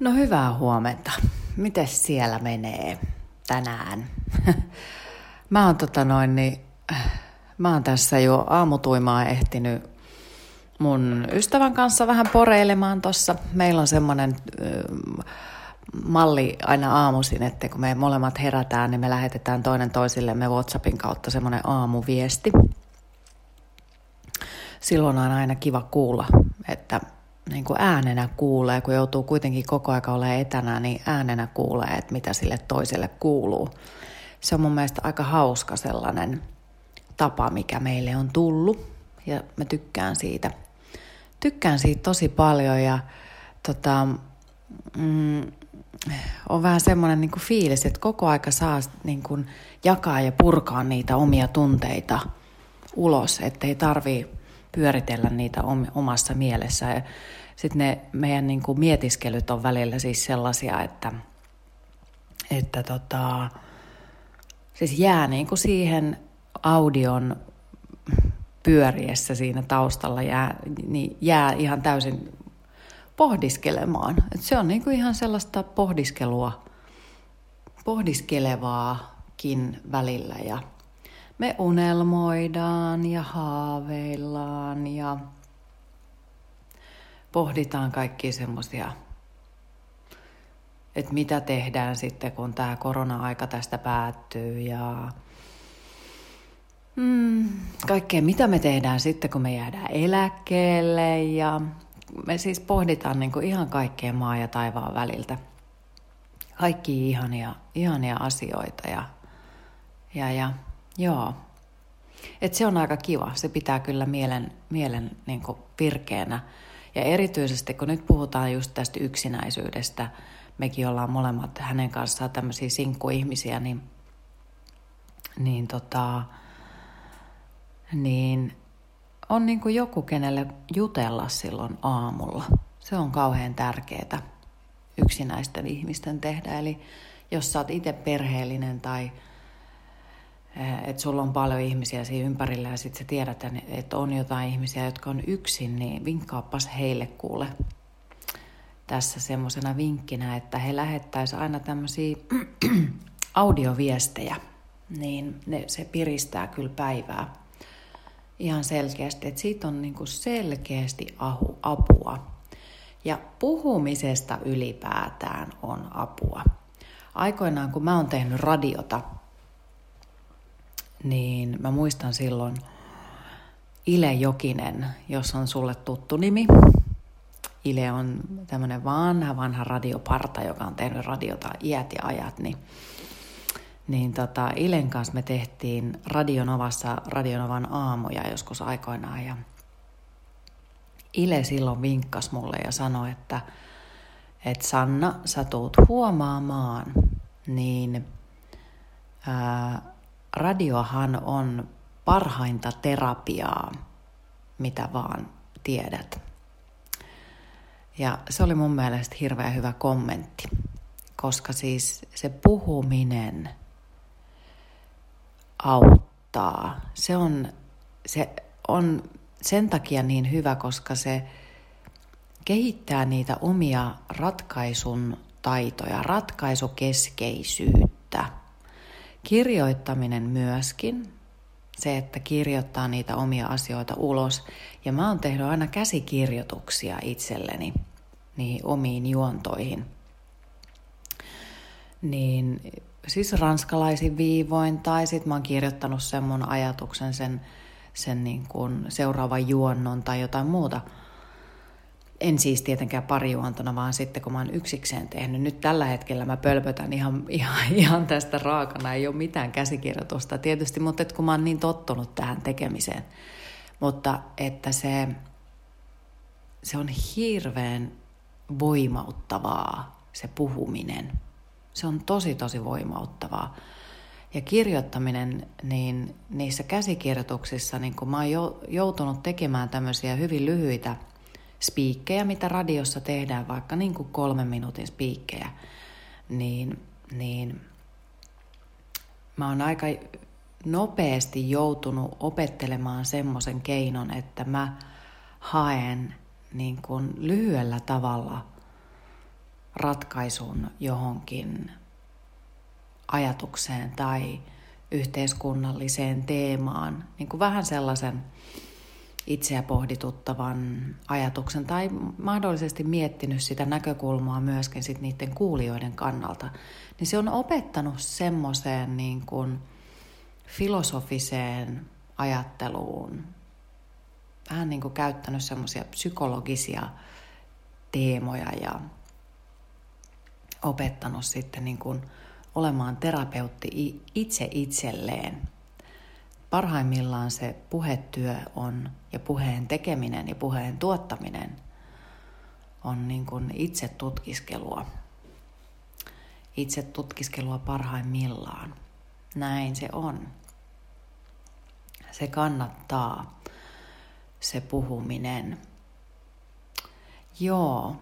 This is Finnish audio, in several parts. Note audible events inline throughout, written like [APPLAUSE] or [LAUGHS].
No hyvää huomenta. Mites siellä menee tänään? [LAUGHS] mä oon tota noin, niin, mä oon tässä jo aamutuimaa ehtinyt mun ystävän kanssa vähän poreilemaan tossa. Meillä on semmonen malli aina aamuisin, että kun me molemmat herätään, niin me lähetetään toinen toisillemme WhatsAppin kautta semmoinen aamuviesti. Silloin on aina kiva kuulla, että niin kuin äänenä kuulee, kun joutuu kuitenkin koko aika olemaan etänä, niin äänenä kuulee, että mitä sille toiselle kuuluu. Se on mun mielestä aika hauska sellainen tapa, mikä meille on tullut ja mä tykkään siitä. Tykkään siitä tosi paljon ja tota, mm, on vähän semmoinen niin fiilis, että koko aika saa niin kuin jakaa ja purkaa niitä omia tunteita ulos, ettei tarvii pyöritellä niitä omassa mielessä. Sitten ne meidän niin kuin mietiskelyt on välillä siis sellaisia, että, että tota, siis jää niin kuin siihen audion pyöriessä siinä taustalla jää, niin jää ihan täysin pohdiskelemaan. Et se on niin kuin ihan sellaista pohdiskelua, pohdiskelevaakin välillä ja me unelmoidaan ja haaveillaan ja pohditaan kaikki semmoisia, että mitä tehdään sitten, kun tämä korona-aika tästä päättyy ja mm, kaikkea, mitä me tehdään sitten, kun me jäädään eläkkeelle ja me siis pohditaan niin kuin ihan kaikkea maa ja taivaan väliltä. Kaikki ihania, ihania asioita ja, ja, ja Joo. Et se on aika kiva. Se pitää kyllä mielen, mielen niin virkeänä. Ja erityisesti kun nyt puhutaan just tästä yksinäisyydestä, mekin ollaan molemmat hänen kanssaan tämmöisiä sinkkuihmisiä, niin, niin, tota, niin on niin kuin joku, kenelle jutella silloin aamulla. Se on kauhean tärkeää yksinäisten ihmisten tehdä. Eli jos sä oot itse perheellinen tai että sulla on paljon ihmisiä siinä ympärillä ja sitten sä tiedät, että on jotain ihmisiä, jotka on yksin, niin vinkkaappas heille kuule tässä semmoisena vinkkinä, että he lähettäisivät aina tämmöisiä [CLEARS THROAT] audioviestejä, niin ne, se piristää kyllä päivää ihan selkeästi, että siitä on niinku selkeästi ahu, apua. Ja puhumisesta ylipäätään on apua. Aikoinaan, kun mä oon tehnyt radiota, niin mä muistan silloin Ile Jokinen, jos on sulle tuttu nimi. Ile on tämmöinen vanha, vanha radioparta, joka on tehnyt radiota iät ja ajat, niin, niin tota, Ilen kanssa me tehtiin Radionovassa Radionovan aamuja joskus aikoinaan ja Ile silloin vinkkas mulle ja sanoi, että, että Sanna, sä tuut huomaamaan, niin ää, radiohan on parhainta terapiaa, mitä vaan tiedät. Ja se oli mun mielestä hirveän hyvä kommentti, koska siis se puhuminen auttaa. Se on, se on sen takia niin hyvä, koska se kehittää niitä omia ratkaisun taitoja, ratkaisukeskeisyyttä – Kirjoittaminen myöskin, se, että kirjoittaa niitä omia asioita ulos. Ja mä oon tehnyt aina käsikirjoituksia itselleni niihin omiin juontoihin. Niin siis ranskalaisin viivoin tai sitten mä oon kirjoittanut sen mun ajatuksen, sen, sen niin kuin seuraavan juonnon tai jotain muuta – en siis tietenkään parijuontona, vaan sitten kun mä oon yksikseen tehnyt. Nyt tällä hetkellä mä pölpötän ihan, [LAUGHS] ihan, ihan tästä raakana, ei ole mitään käsikirjoitusta tietysti, mutta et kun mä oon niin tottunut tähän tekemiseen. Mutta että se, se on hirveän voimauttavaa, se puhuminen. Se on tosi, tosi voimauttavaa. Ja kirjoittaminen, niin niissä käsikirjoituksissa, niin kun mä oon joutunut tekemään tämmöisiä hyvin lyhyitä – spiikkejä, mitä radiossa tehdään, vaikka niin kuin kolmen minuutin spiikkejä, niin, niin mä oon aika nopeasti joutunut opettelemaan semmoisen keinon, että mä haen niin kuin lyhyellä tavalla ratkaisun johonkin ajatukseen tai yhteiskunnalliseen teemaan, niin kuin vähän sellaisen itseä pohdituttavan ajatuksen tai mahdollisesti miettinyt sitä näkökulmaa myöskin sit niiden kuulijoiden kannalta, niin se on opettanut semmoiseen niin kuin filosofiseen ajatteluun, vähän niin kuin käyttänyt semmoisia psykologisia teemoja ja opettanut sitten niin kuin olemaan terapeutti itse itselleen. Parhaimmillaan se puhetyö on ja puheen tekeminen ja puheen tuottaminen on niin kuin itse tutkiskelua. Itse tutkiskelua parhaimmillaan. Näin se on. Se kannattaa, se puhuminen. Joo,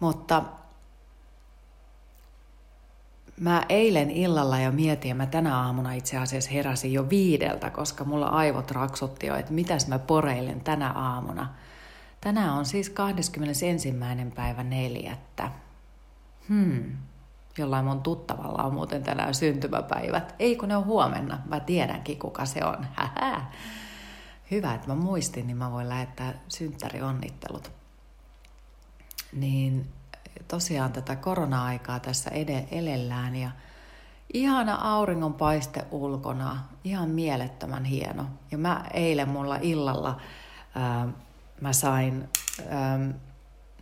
mutta Mä eilen illalla jo mietin ja mä tänä aamuna itse asiassa heräsin jo viideltä, koska mulla aivot raksutti jo, että mitäs mä poreilen tänä aamuna. Tänään on siis 21. päivä neljättä. Hmm, jollain mun tuttavalla on muuten tänään syntymäpäivät. Ei kun ne on huomenna, mä tiedänkin kuka se on. [LAUGHS] Hyvä, että mä muistin, niin mä voin lähettää synttärionnittelut. Niin tosiaan tätä korona-aikaa tässä ed- elellään ja ihana auringonpaiste ulkona, ihan mielettömän hieno. Ja mä eilen mulla illalla ää, mä sain, ää,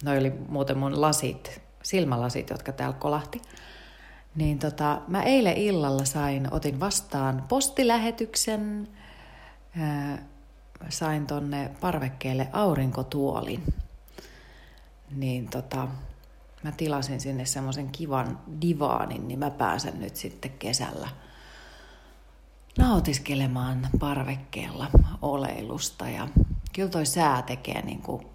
noi oli muuten mun lasit, silmälasit, jotka täällä kolahti. Niin tota, mä eilen illalla sain, otin vastaan postilähetyksen, ää, sain tonne parvekkeelle aurinkotuolin. Niin tota, mä tilasin sinne semmoisen kivan divaanin, niin mä pääsen nyt sitten kesällä nautiskelemaan parvekkeella oleilusta. Ja kyllä toi sää tekee niin kuin,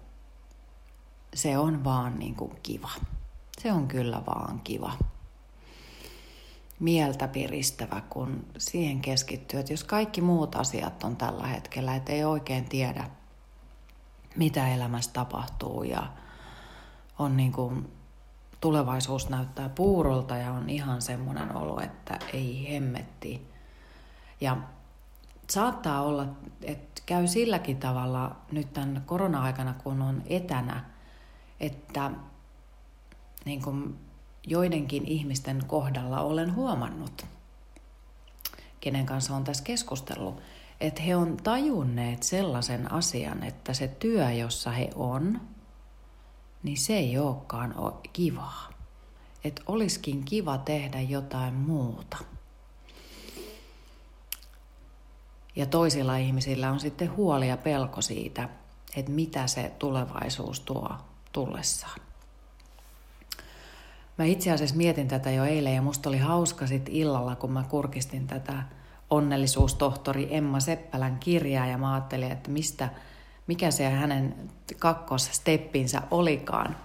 se on vaan niin kuin kiva. Se on kyllä vaan kiva. Mieltä piristävä, kun siihen keskittyy, että jos kaikki muut asiat on tällä hetkellä, että ei oikein tiedä, mitä elämässä tapahtuu ja on niin kuin tulevaisuus näyttää puurolta ja on ihan semmoinen olo, että ei hemmetti. Ja saattaa olla, että käy silläkin tavalla nyt tämän korona-aikana, kun on etänä, että niin kuin joidenkin ihmisten kohdalla olen huomannut, kenen kanssa on tässä keskustellut, että he on tajunneet sellaisen asian, että se työ, jossa he on, niin se ei olekaan kivaa. Että olisikin kiva tehdä jotain muuta. Ja toisilla ihmisillä on sitten huoli ja pelko siitä, että mitä se tulevaisuus tuo tullessaan. Mä itse asiassa mietin tätä jo eilen ja musta oli hauska sit illalla, kun mä kurkistin tätä onnellisuustohtori Emma Seppälän kirjaa ja mä ajattelin, että mistä – mikä se hänen kakkossteppinsä olikaan,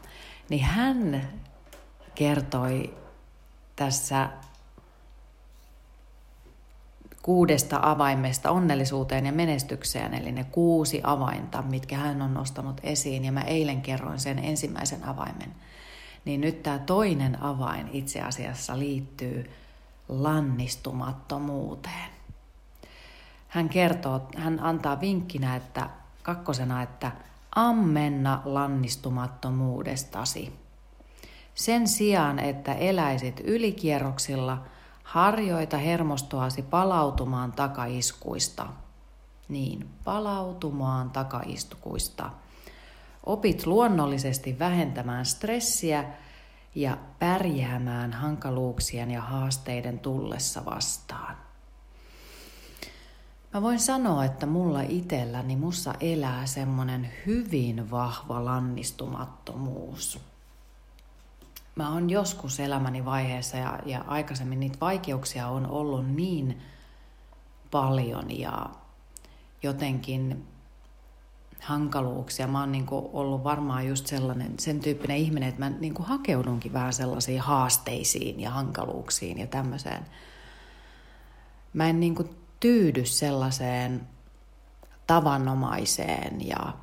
niin hän kertoi tässä kuudesta avaimesta onnellisuuteen ja menestykseen, eli ne kuusi avainta, mitkä hän on nostanut esiin, ja mä eilen kerroin sen ensimmäisen avaimen. Niin nyt tämä toinen avain itse asiassa liittyy lannistumattomuuteen. Hän kertoo, hän antaa vinkkinä, että kakkosena, että ammenna lannistumattomuudestasi. Sen sijaan, että eläisit ylikierroksilla, harjoita hermostoasi palautumaan takaiskuista. Niin, palautumaan takaiskuista. Opit luonnollisesti vähentämään stressiä ja pärjäämään hankaluuksien ja haasteiden tullessa vastaan. Mä voin sanoa, että mulla itselläni mussa elää semmonen hyvin vahva lannistumattomuus. Mä oon joskus elämäni vaiheessa ja, ja aikaisemmin niitä vaikeuksia on ollut niin paljon ja jotenkin hankaluuksia. Mä oon niinku ollut varmaan just sellainen, sen tyyppinen ihminen, että mä niinku hakeudunkin vähän sellaisiin haasteisiin ja hankaluuksiin ja tämmöiseen. Mä en niinku tyydy sellaiseen tavanomaiseen ja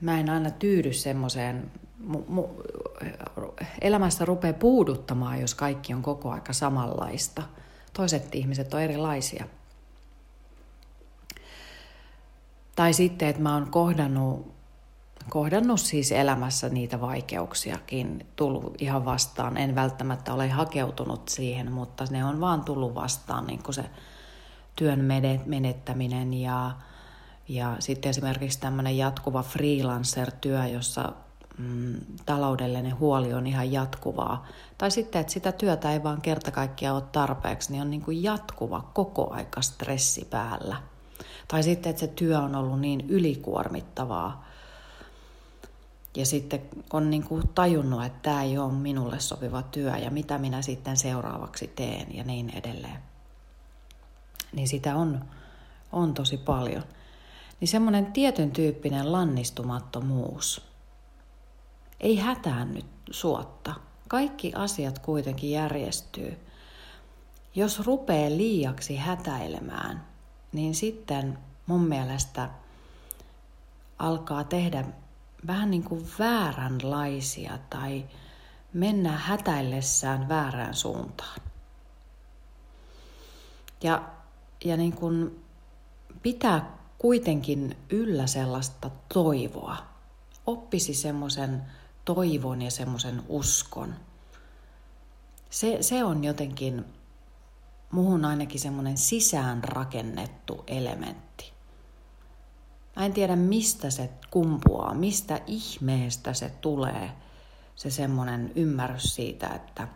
mä en aina tyydy semmoiseen, mu, mu, elämässä rupeaa puuduttamaan, jos kaikki on koko aika samanlaista. Toiset ihmiset on erilaisia. Tai sitten, että mä oon kohdannut, kohdannut siis elämässä niitä vaikeuksiakin, tullut ihan vastaan. En välttämättä ole hakeutunut siihen, mutta ne on vaan tullut vastaan, niin kuin se työn menettäminen ja, ja sitten esimerkiksi tämmöinen jatkuva freelancer-työ, jossa mm, taloudellinen huoli on ihan jatkuvaa. Tai sitten, että sitä työtä ei vaan kerta kaikkiaan ole tarpeeksi, niin on niin kuin jatkuva koko aika stressi päällä. Tai sitten, että se työ on ollut niin ylikuormittavaa. Ja sitten on niin kuin tajunnut, että tämä ei ole minulle sopiva työ ja mitä minä sitten seuraavaksi teen ja niin edelleen. Niin sitä on, on tosi paljon. Niin semmoinen tietyn tyyppinen lannistumattomuus – ei hätäännyt suotta. Kaikki asiat kuitenkin järjestyy. Jos rupeaa liiaksi hätäilemään, niin sitten mun mielestä alkaa tehdä vähän niin kuin vääränlaisia tai mennä hätäillessään väärään suuntaan. Ja, ja niin kuin pitää kuitenkin yllä sellaista toivoa. Oppisi semmoisen toivon ja semmoisen uskon. Se, se on jotenkin muhun ainakin semmoinen sisään rakennettu elementti. Mä en tiedä mistä se kumpuaa, mistä ihmeestä se tulee, se semmoinen ymmärrys siitä, että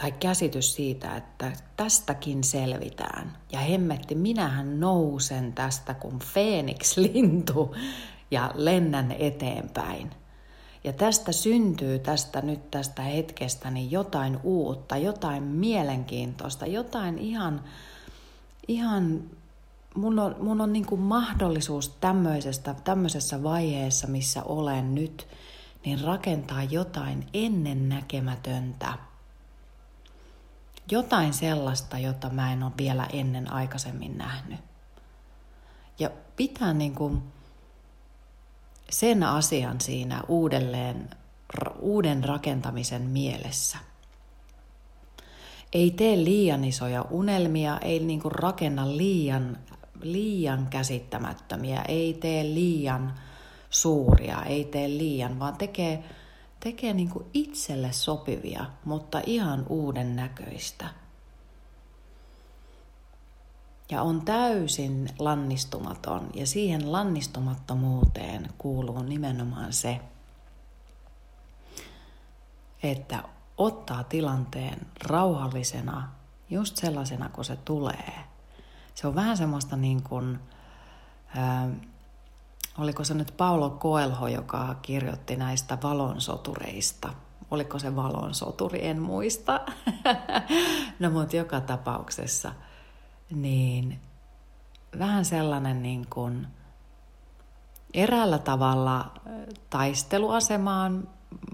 tai käsitys siitä, että tästäkin selvitään. Ja hemmetti, minähän nousen tästä kuin Phoenix-lintu ja lennän eteenpäin. Ja tästä syntyy tästä nyt tästä hetkestä niin jotain uutta, jotain mielenkiintoista, jotain ihan, ihan mun on, mun on niin kuin mahdollisuus tämmöisestä, tämmöisessä vaiheessa, missä olen nyt, niin rakentaa jotain ennennäkemätöntä. Jotain sellaista, jota mä en ole vielä ennen aikaisemmin nähnyt. Ja pitää niin kuin, sen asian siinä uudelleen, uuden rakentamisen mielessä. Ei tee liian isoja unelmia, ei niinku rakenna liian, liian käsittämättömiä, ei tee liian suuria, ei tee liian, vaan tekee, tekee niinku itselle sopivia, mutta ihan uuden näköistä – ja on täysin lannistumaton. Ja siihen lannistumattomuuteen kuuluu nimenomaan se, että ottaa tilanteen rauhallisena, just sellaisena kuin se tulee. Se on vähän semmoista niin kuin, äh, oliko se nyt Paulo Koelho, joka kirjoitti näistä valonsotureista. Oliko se valonsoturi, en muista. [LAUGHS] no mutta joka tapauksessa – niin vähän sellainen niin kuin eräällä tavalla taisteluasemaan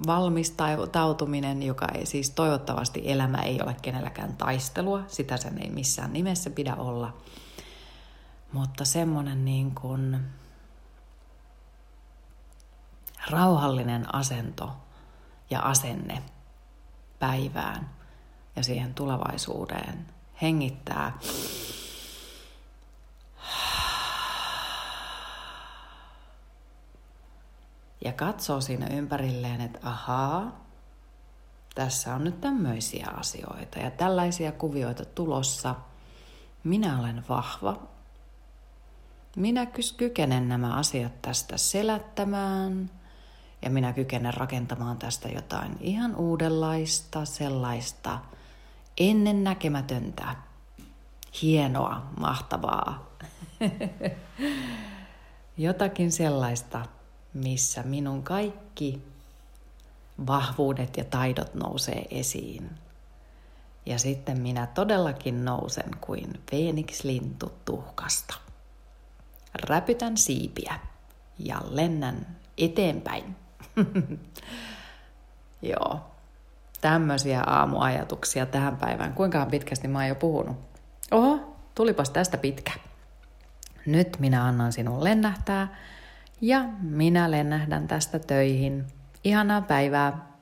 valmistautuminen, joka ei siis toivottavasti elämä ei ole kenelläkään taistelua, sitä sen ei missään nimessä pidä olla. Mutta semmoinen niin kuin rauhallinen asento ja asenne päivään ja siihen tulevaisuuteen hengittää ja katsoo siinä ympärilleen, että ahaa, tässä on nyt tämmöisiä asioita ja tällaisia kuvioita tulossa. Minä olen vahva. Minä kykenen nämä asiat tästä selättämään ja minä kykenen rakentamaan tästä jotain ihan uudenlaista, sellaista ennen näkemätöntä, hienoa, mahtavaa. [LAUGHS] Jotakin sellaista, missä minun kaikki vahvuudet ja taidot nousee esiin. Ja sitten minä todellakin nousen kuin Phoenix-lintu tuhkasta. Räpytän siipiä ja lennän eteenpäin. [LAUGHS] Joo, tämmöisiä aamuajatuksia tähän päivään. Kuinka pitkästi mä oon jo puhunut? Oho, tulipas tästä pitkä. Nyt minä annan sinun lennähtää Ja minä lennähdän tästä töihin. Ihanaa päivää!